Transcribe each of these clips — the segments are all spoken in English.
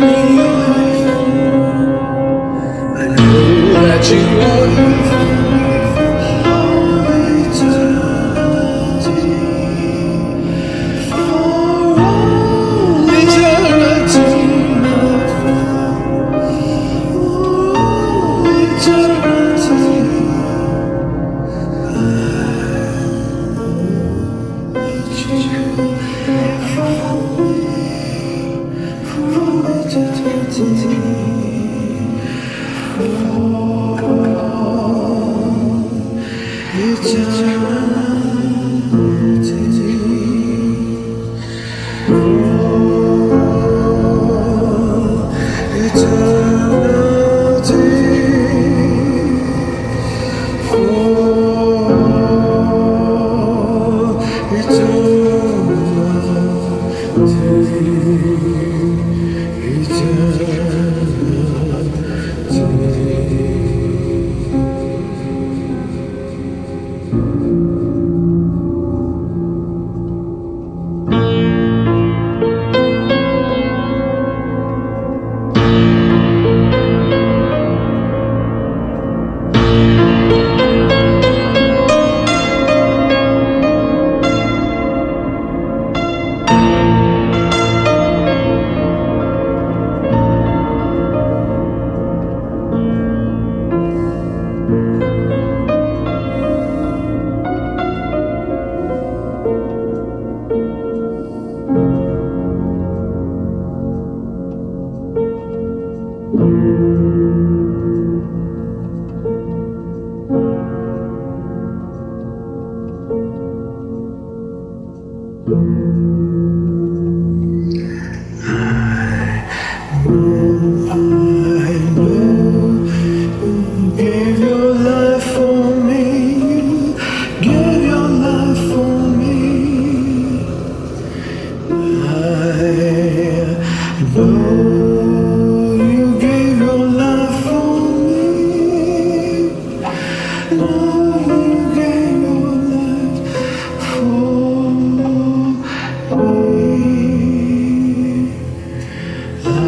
that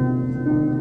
Música